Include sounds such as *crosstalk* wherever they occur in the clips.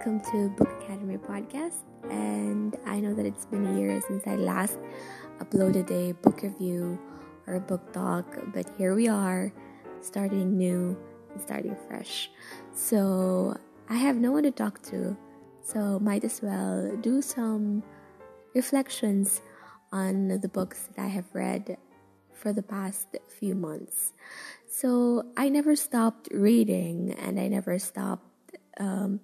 welcome to Book Academy Podcast. And I know that it's been a year since I last uploaded a book review or a book talk, but here we are, starting new and starting fresh. So I have no one to talk to, so might as well do some reflections on the books that I have read for the past few months. So I never stopped reading and I never stopped um,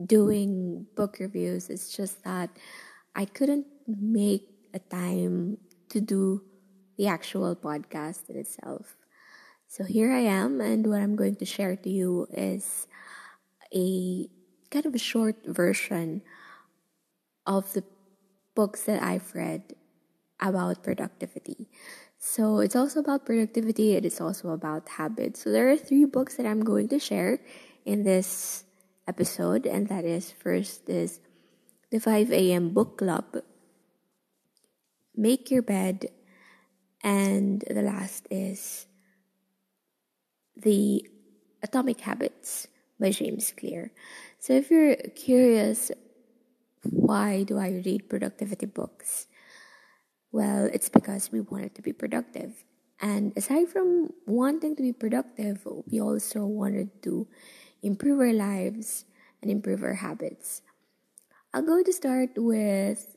doing book reviews. It's just that I couldn't make a time to do the actual podcast in itself. So here I am, and what I'm going to share to you is a kind of a short version of the books that I've read about productivity. So it's also about productivity, it is also about habits. So there are three books that I'm going to share in this episode, and that is first is the 5 a.m. book club, make your bed, and the last is the Atomic Habits by James Clear. So if you're curious, why do I read productivity books? Well, it's because we wanted to be productive. And aside from wanting to be productive, we also wanted to improve our lives, and improve our habits. I'll go to start with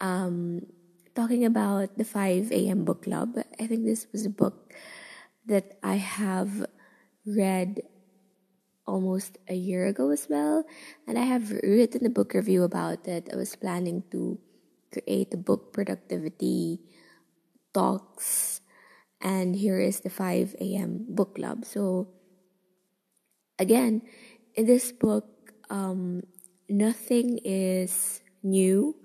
um, talking about the 5 a.m. book club. I think this was a book that I have read almost a year ago as well, and I have written a book review about it. I was planning to create a book productivity talks, and here is the 5 a.m. book club. So again, in this book, um, nothing is new,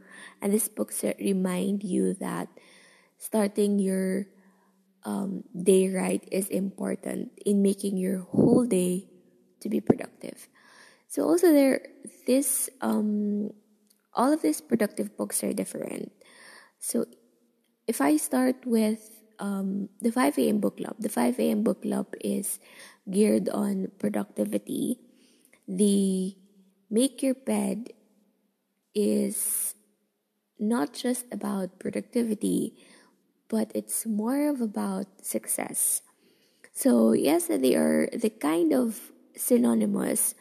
and this book remind you that starting your um, day right is important in making your whole day to be productive. So also there, this um, all of these productive books are different. So if I start with um, the 5 a.m. book club. The 5 a.m. book club is geared on productivity. The make your bed is not just about productivity, but it's more of about success. So, yes, they are the kind of synonymous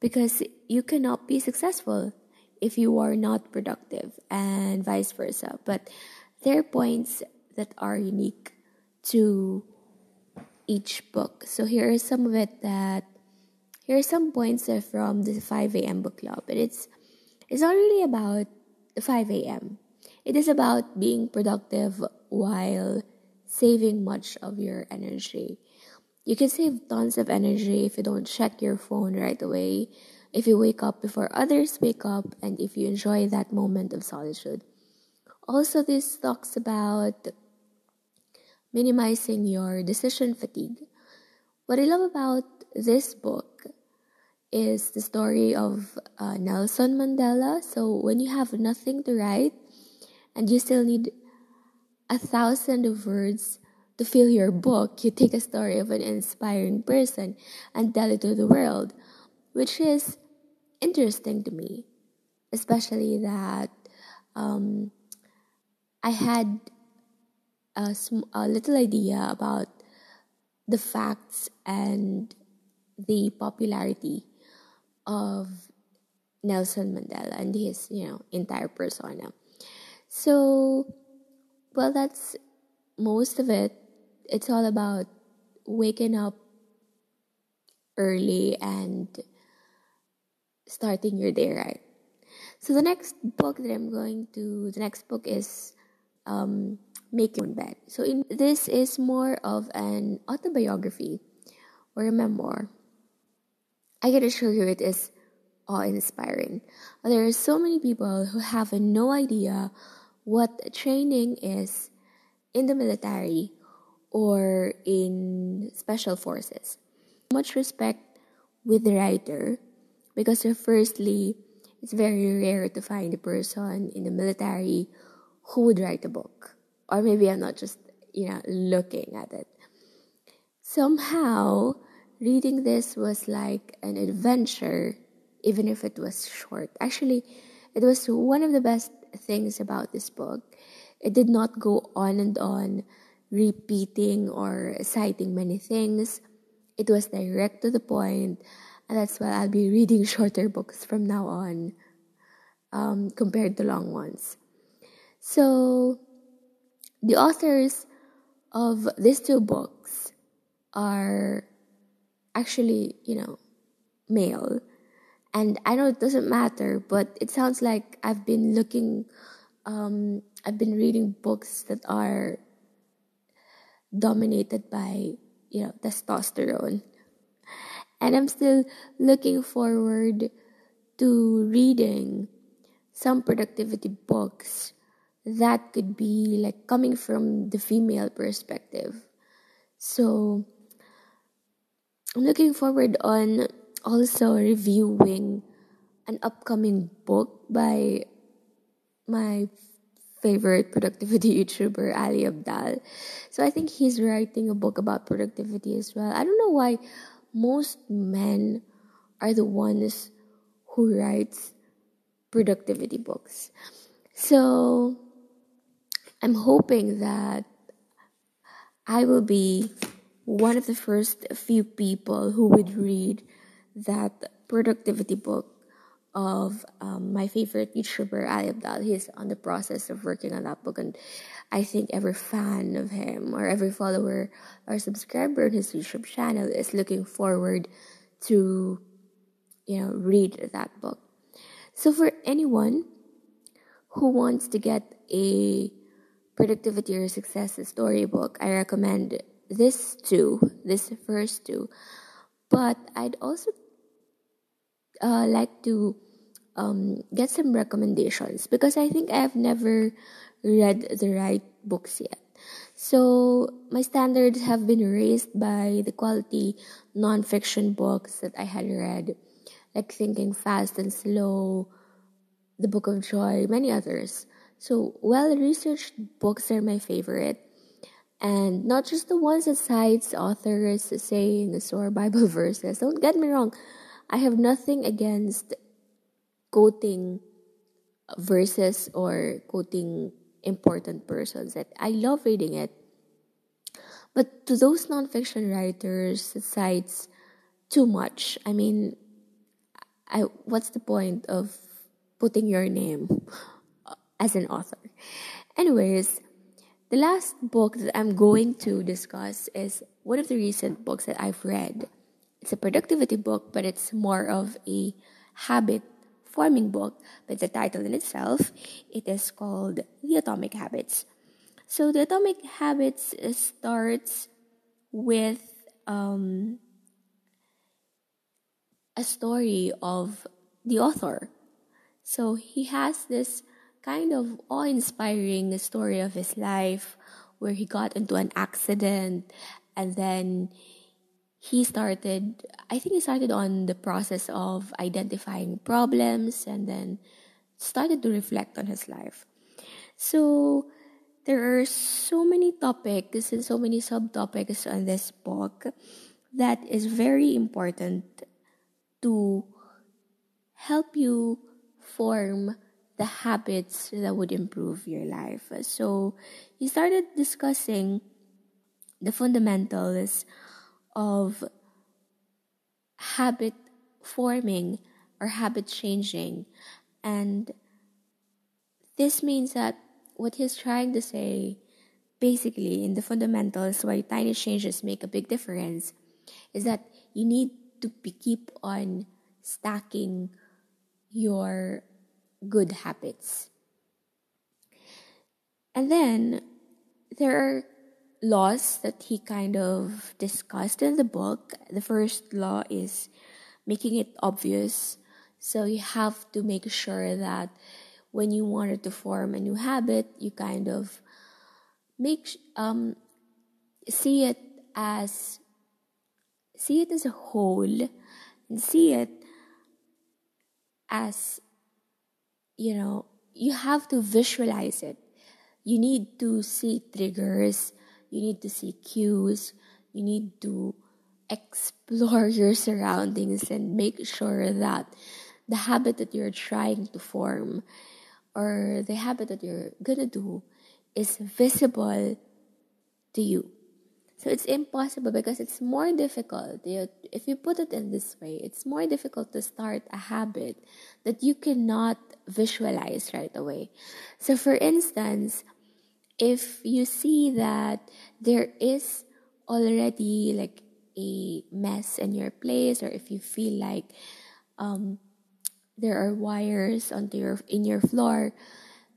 because you cannot be successful if you are not productive and vice versa. But their points that are unique to each book. So here are some of it that here are some points from the 5 a.m. book club. And it's it's not really about the 5 a.m. It is about being productive while saving much of your energy. You can save tons of energy if you don't check your phone right away, if you wake up before others wake up, and if you enjoy that moment of solitude. Also, this talks about minimizing your decision fatigue. What I love about this book is the story of uh, Nelson Mandela. So, when you have nothing to write and you still need a thousand of words to fill your book, you take a story of an inspiring person and tell it to the world, which is interesting to me, especially that um, I had a, sm- a little idea about the facts and the popularity of Nelson Mandela and his, you know, entire persona. So, well, that's most of it. It's all about waking up early and starting your day right. So the next book that I'm going to, the next book is um, make your own bed. So in this is more of an autobiography or a memoir. I can assure you it is awe-inspiring. There are so many people who have no idea what training is in the military or in special forces. Much respect with the writer because firstly, it's very rare to find a person in the military who would write a book or maybe I'm not just, you know, looking at it. Somehow, reading this was like an adventure even if it was short. Actually, it was one of the best things about this book. It did not go on and on, repeating or citing many things. It was direct to the point, and that's why I'll be reading *laughs* shorter books from now on um, compared to long ones. So, the authors of these two books are actually, you know, male. And I know it doesn't matter, but it sounds like I've been looking, um, I've been reading books that are dominated by, you know, testosterone. And I'm still looking forward to reading some productivity books that could be like coming from the female perspective. So I'm looking forward on also reviewing an upcoming book by my favorite productivity *laughs* YouTuber Ali Abdaal. So I think he's writing a book about productivity as well. I don't know why most men are the ones who writes productivity books. So I'm hoping that I will be one of the first few people who would read that productivity book of um, my favorite YouTuber, Ali Abdaal. He's on the process of working on that book, and I think every fan of him or every follower or subscriber on his YouTube channel is looking forward to, you know, read that book. So for anyone who wants to get a productivity or success storybook, I recommend this two, this first two. But I'd also uh, like to um, get some recommendations because I think I've never read the right books yet. So my standards have been raised by the quality nonfiction books that I had read, like Thinking Fast and Slow, The Book of Joy, many others. So, well researched books are my favorite. And not just the ones that cites authors, sayings, *laughs* or Bible verses. Don't get me wrong. I have nothing against quoting verses or quoting important persons. I love reading it. But to those nonfiction writers that cites too much, I mean, I, what's the point of putting your name as an author. Anyways, the last book that I'm going to discuss is one of the recent books that I've read. It's a productivity book, but it's more of a habit forming book. But the title in itself, it is called The Atomic Habits. So the Atomic Habits starts with um, a story of the author. So he has this kind of awe inspiring the story of his life where he got into an accident and then he started i think he started on the process of identifying problems and then started to reflect on his life. So there are so many topics and so many subtopics on this book that is very important to help you form the habits that would improve your life. So he started discussing the fundamentals of habit forming or habit changing. And this means that what he's trying to say, basically, in the fundamentals, why tiny changes make a big difference, is that you need to keep on stacking your good habits. And then there are laws that he kind of discussed in the book. The first law is making it obvious. So you have to make sure that when you wanted to form a new habit, you kind of make um see it as see it as a whole and see it as you know, you have to visualize it. You need to see triggers, you need to see cues, you need to explore *laughs* your surroundings and make sure that the habit that you're trying to form or the habit that you're gonna do is visible to you. So it's impossible because it's more difficult. If you put it in this way, it's more difficult to start a habit that you cannot visualize right away. So, for instance, if you see that there is already like a mess in your place, or if you feel like um, there are wires onto your in your floor,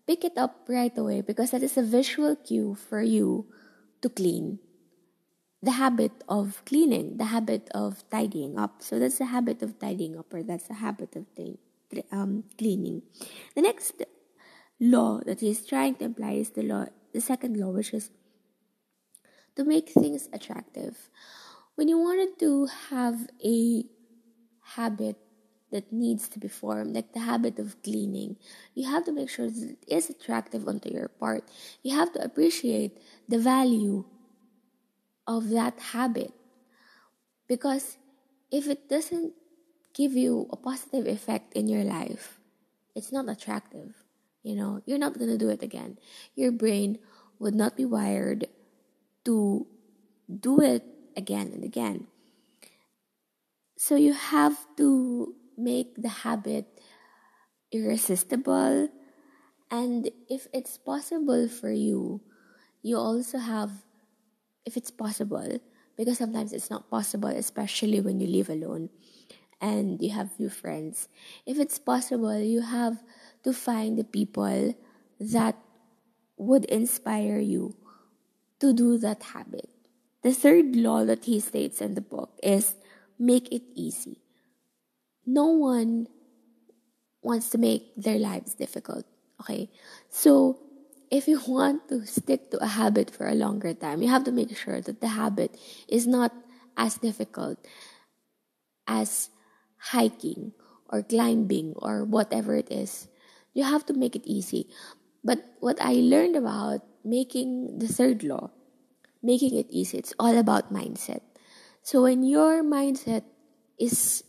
pick it up right away because that is a visual cue for you to clean. The habit of cleaning, the habit of tidying up. So that's the habit of tidying up, or that's the habit of um, cleaning. The next law that he's trying to imply is the law, the second law, which is to make things attractive. When you wanted to have a habit that needs to be formed, like the habit of cleaning, you have to make sure that it is attractive onto your part. You have to appreciate the value of that habit. Because if it doesn't give you a positive effect in your life, it's not attractive. You know, you're not going to do it again. Your brain would not be wired to do it again and again. So you have to make the habit irresistible. And if it's possible for you, you also have, if it's possible, because sometimes it's not possible, especially when you live alone and you have few friends. If it's possible, you have to find the people that would inspire you to do that habit. The third law that he states in the book is make it easy no one wants to make their lives difficult. Okay? So, if you want to stick to a habit for a longer time, you have to make sure that the habit is not as difficult as hiking or climbing or whatever it is. You have to make it easy. But what I learned about making the third law, making it easy, it's all about mindset. So when your mindset is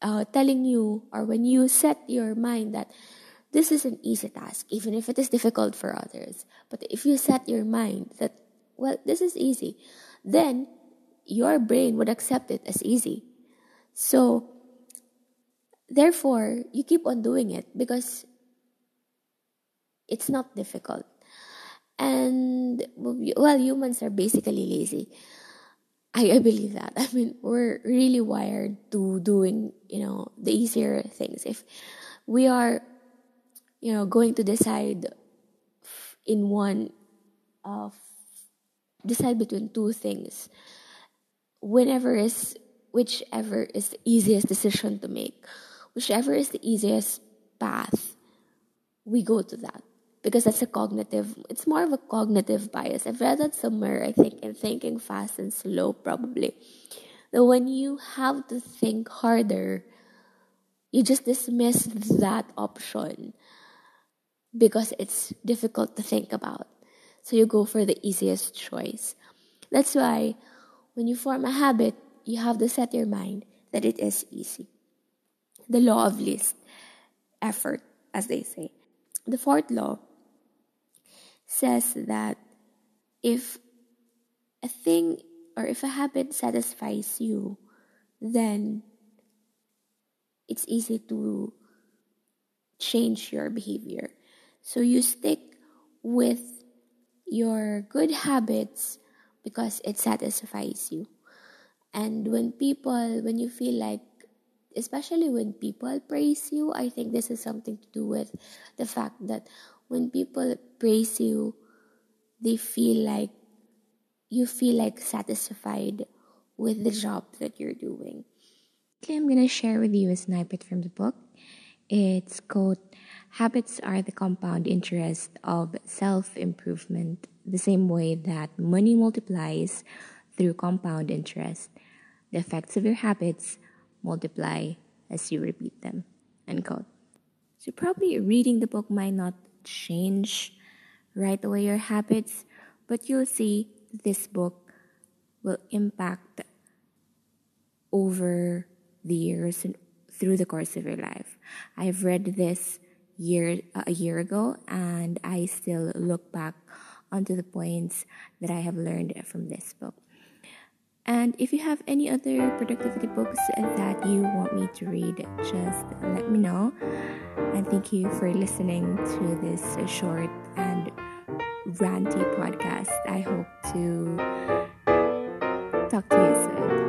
uh, telling you or when you set your mind that this is an easy task, even if it is difficult for others. But if you set your mind that, well, this is easy, then your brain would accept it as easy. So, therefore, you keep on doing it because it's not difficult. And, well, humans are basically lazy. I, I believe that. *laughs* I mean, we're really wired to doing, you know, the easier things. If we are, you know, going to decide in one of decide between two things, whenever is whichever is the easiest decision to make, whichever is the easiest path, we go to that. Because that's a cognitive it's more of a cognitive bias. I've read that somewhere i think in thinking fast and slow probably. That when you have to think harder you just dismiss that option because it's difficult to think about. So you go for the easiest choice. That's why when you form a habit you have to set your mind that it is easy. The law of least effort as they say. The fourth law says that if a thing or if a habit satisfies you, then it's easy to change your behavior. So you stick with your good habits because it satisfies you. And when people, when you feel like, especially when people praise you, I think this is something to do with the fact that when people praise you, they feel like you feel like satisfied with the job that you're doing. Okay, I'm to share with you a snippet from the book. It's quote, Habits are the compound interest of self improvement, the same way that money multiplies through compound interest. The effects of your habits multiply as you repeat them. So, probably reading the book might not change right away your habits, but you'll see this book will impact over the years and through the course of your life. I've read this year uh, a year ago and I still look back onto the points that I have learned from this book. And if you have any other productivity books that you want me to read, just let me know. And thank you for listening to this short and ranty podcast. I hope to talk to you soon.